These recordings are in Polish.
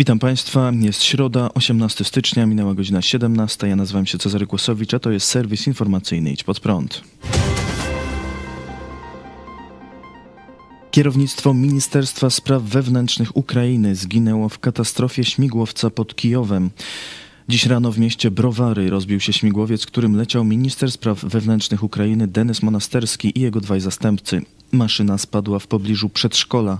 Witam Państwa, jest środa, 18 stycznia, minęła godzina 17. Ja nazywam się Cezary Kłosowicz, a to jest serwis informacyjny Idź Pod Prąd. Kierownictwo Ministerstwa Spraw Wewnętrznych Ukrainy zginęło w katastrofie śmigłowca pod Kijowem. Dziś rano w mieście Browary rozbił się śmigłowiec, którym leciał minister spraw wewnętrznych Ukrainy Denis Monasterski i jego dwaj zastępcy. Maszyna spadła w pobliżu przedszkola.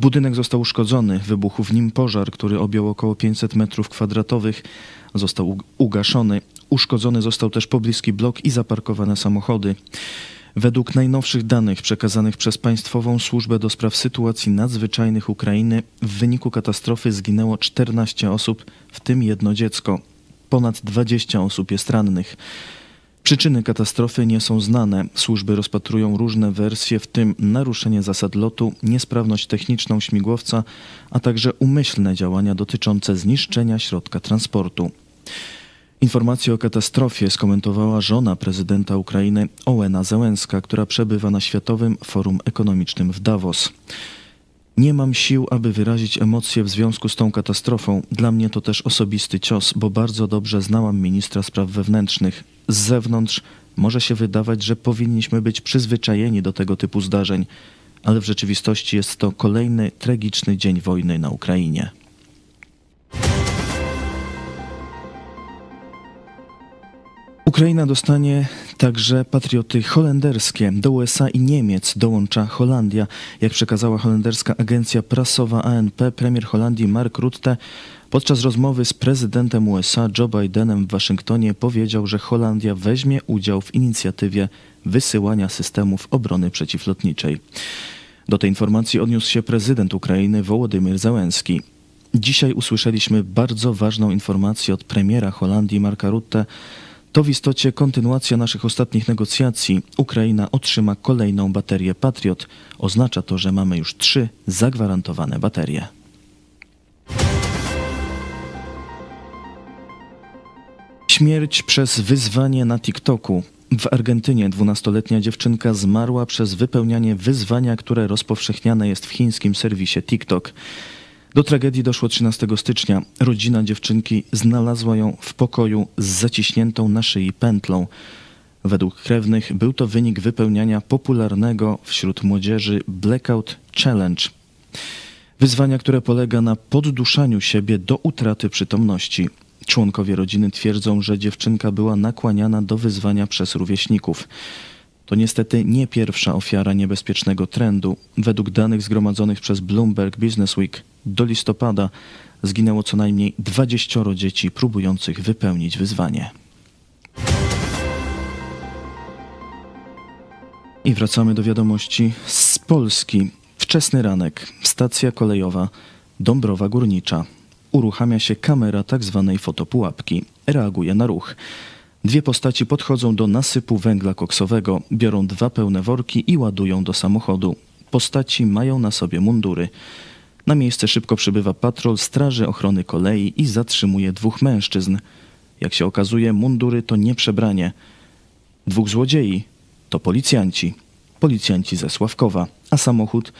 Budynek został uszkodzony, wybuchł w nim pożar, który objął około 500 metrów kwadratowych. Został ugaszony. Uszkodzony został też pobliski blok i zaparkowane samochody. Według najnowszych danych przekazanych przez Państwową Służbę do Spraw Sytuacji Nadzwyczajnych Ukrainy w wyniku katastrofy zginęło 14 osób, w tym jedno dziecko. Ponad 20 osób jest rannych. Przyczyny katastrofy nie są znane. Służby rozpatrują różne wersje, w tym naruszenie zasad lotu, niesprawność techniczną śmigłowca, a także umyślne działania dotyczące zniszczenia środka transportu. Informację o katastrofie skomentowała żona prezydenta Ukrainy Ołena Zełenska, która przebywa na Światowym Forum Ekonomicznym w Davos. Nie mam sił, aby wyrazić emocje w związku z tą katastrofą. Dla mnie to też osobisty cios, bo bardzo dobrze znałam ministra spraw wewnętrznych. Z zewnątrz może się wydawać, że powinniśmy być przyzwyczajeni do tego typu zdarzeń, ale w rzeczywistości jest to kolejny tragiczny dzień wojny na Ukrainie. Ukraina dostanie także patrioty holenderskie. Do USA i Niemiec dołącza Holandia. Jak przekazała holenderska agencja prasowa ANP, premier Holandii Mark Rutte podczas rozmowy z prezydentem USA Joe Bidenem w Waszyngtonie powiedział, że Holandia weźmie udział w inicjatywie wysyłania systemów obrony przeciwlotniczej. Do tej informacji odniósł się prezydent Ukrainy Wołodymyr Załęski. Dzisiaj usłyszeliśmy bardzo ważną informację od premiera Holandii Marka Rutte, to w istocie kontynuacja naszych ostatnich negocjacji. Ukraina otrzyma kolejną baterię Patriot. Oznacza to, że mamy już trzy zagwarantowane baterie. Śmierć przez wyzwanie na TikToku. W Argentynie dwunastoletnia dziewczynka zmarła przez wypełnianie wyzwania, które rozpowszechniane jest w chińskim serwisie TikTok. Do tragedii doszło 13 stycznia. Rodzina dziewczynki znalazła ją w pokoju z zaciśniętą na szyi pętlą. Według krewnych był to wynik wypełniania popularnego wśród młodzieży Blackout Challenge. Wyzwania, które polega na podduszaniu siebie do utraty przytomności. Członkowie rodziny twierdzą, że dziewczynka była nakłaniana do wyzwania przez rówieśników. To niestety nie pierwsza ofiara niebezpiecznego trendu. Według danych zgromadzonych przez Bloomberg Businessweek do listopada zginęło co najmniej 20 dzieci próbujących wypełnić wyzwanie. I wracamy do wiadomości z Polski. Wczesny ranek, stacja kolejowa Dąbrowa Górnicza. Uruchamia się kamera tzw. Tak fotopułapki. Reaguje na ruch. Dwie postaci podchodzą do nasypu węgla koksowego, biorą dwa pełne worki i ładują do samochodu. Postaci mają na sobie mundury. Na miejsce szybko przybywa patrol Straży Ochrony Kolei i zatrzymuje dwóch mężczyzn. Jak się okazuje, mundury to nie przebranie. Dwóch złodziei to policjanci. Policjanci ze Sławkowa, a samochód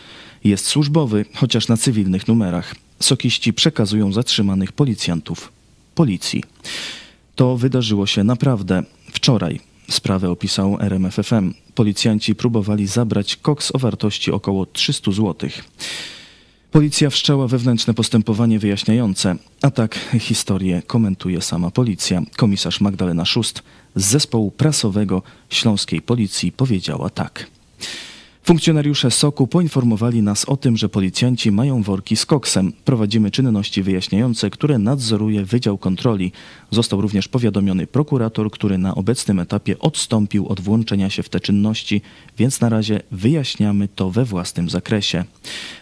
jest służbowy, chociaż na cywilnych numerach. Sokiści przekazują zatrzymanych policjantów policji. To wydarzyło się naprawdę wczoraj. Sprawę opisał RMFFM. Policjanci próbowali zabrać koks o wartości około 300 złotych. Policja wszczęła wewnętrzne postępowanie wyjaśniające, a tak historię komentuje sama policja. Komisarz Magdalena Szust z zespołu prasowego Śląskiej Policji powiedziała tak. Funkcjonariusze SOKU poinformowali nas o tym, że policjanci mają worki z koksem. Prowadzimy czynności wyjaśniające, które nadzoruje Wydział Kontroli. Został również powiadomiony prokurator, który na obecnym etapie odstąpił od włączenia się w te czynności, więc na razie wyjaśniamy to we własnym zakresie.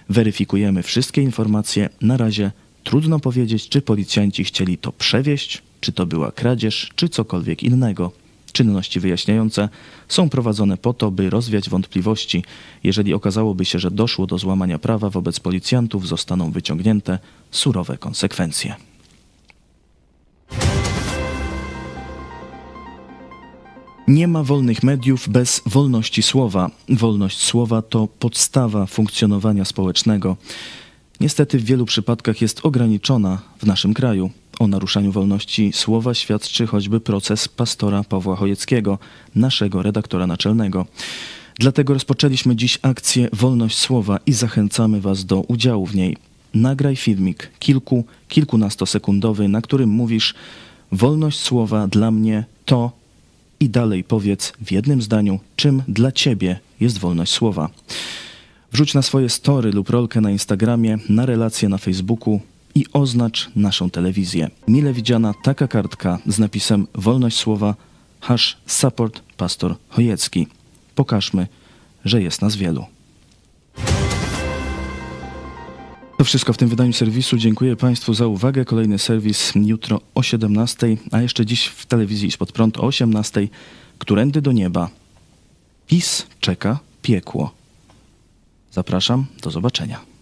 Weryfikujemy wszystkie informacje. Na razie trudno powiedzieć, czy policjanci chcieli to przewieźć, czy to była kradzież, czy cokolwiek innego. Czynności wyjaśniające są prowadzone po to, by rozwiać wątpliwości. Jeżeli okazałoby się, że doszło do złamania prawa wobec policjantów, zostaną wyciągnięte surowe konsekwencje. Nie ma wolnych mediów bez wolności słowa. Wolność słowa to podstawa funkcjonowania społecznego. niestety w wielu przypadkach jest ograniczona w naszym kraju. O naruszaniu wolności słowa świadczy choćby proces pastora Pawła Chojeckiego, naszego redaktora naczelnego. Dlatego rozpoczęliśmy dziś akcję Wolność Słowa i zachęcamy Was do udziału w niej. Nagraj filmik kilku, kilkunastosekundowy, na którym mówisz Wolność słowa dla mnie to i dalej powiedz w jednym zdaniu, czym dla Ciebie jest wolność słowa. Wrzuć na swoje story lub rolkę na Instagramie, na relacje na Facebooku i oznacz naszą telewizję. Mile widziana taka kartka z napisem Wolność Słowa, hash support pastor Chojecki. Pokażmy, że jest nas wielu. To wszystko w tym wydaniu serwisu. Dziękuję Państwu za uwagę. Kolejny serwis jutro o 17, a jeszcze dziś w telewizji Spod Prąd o 18. Którędy do nieba. PiS czeka piekło. Zapraszam, do zobaczenia.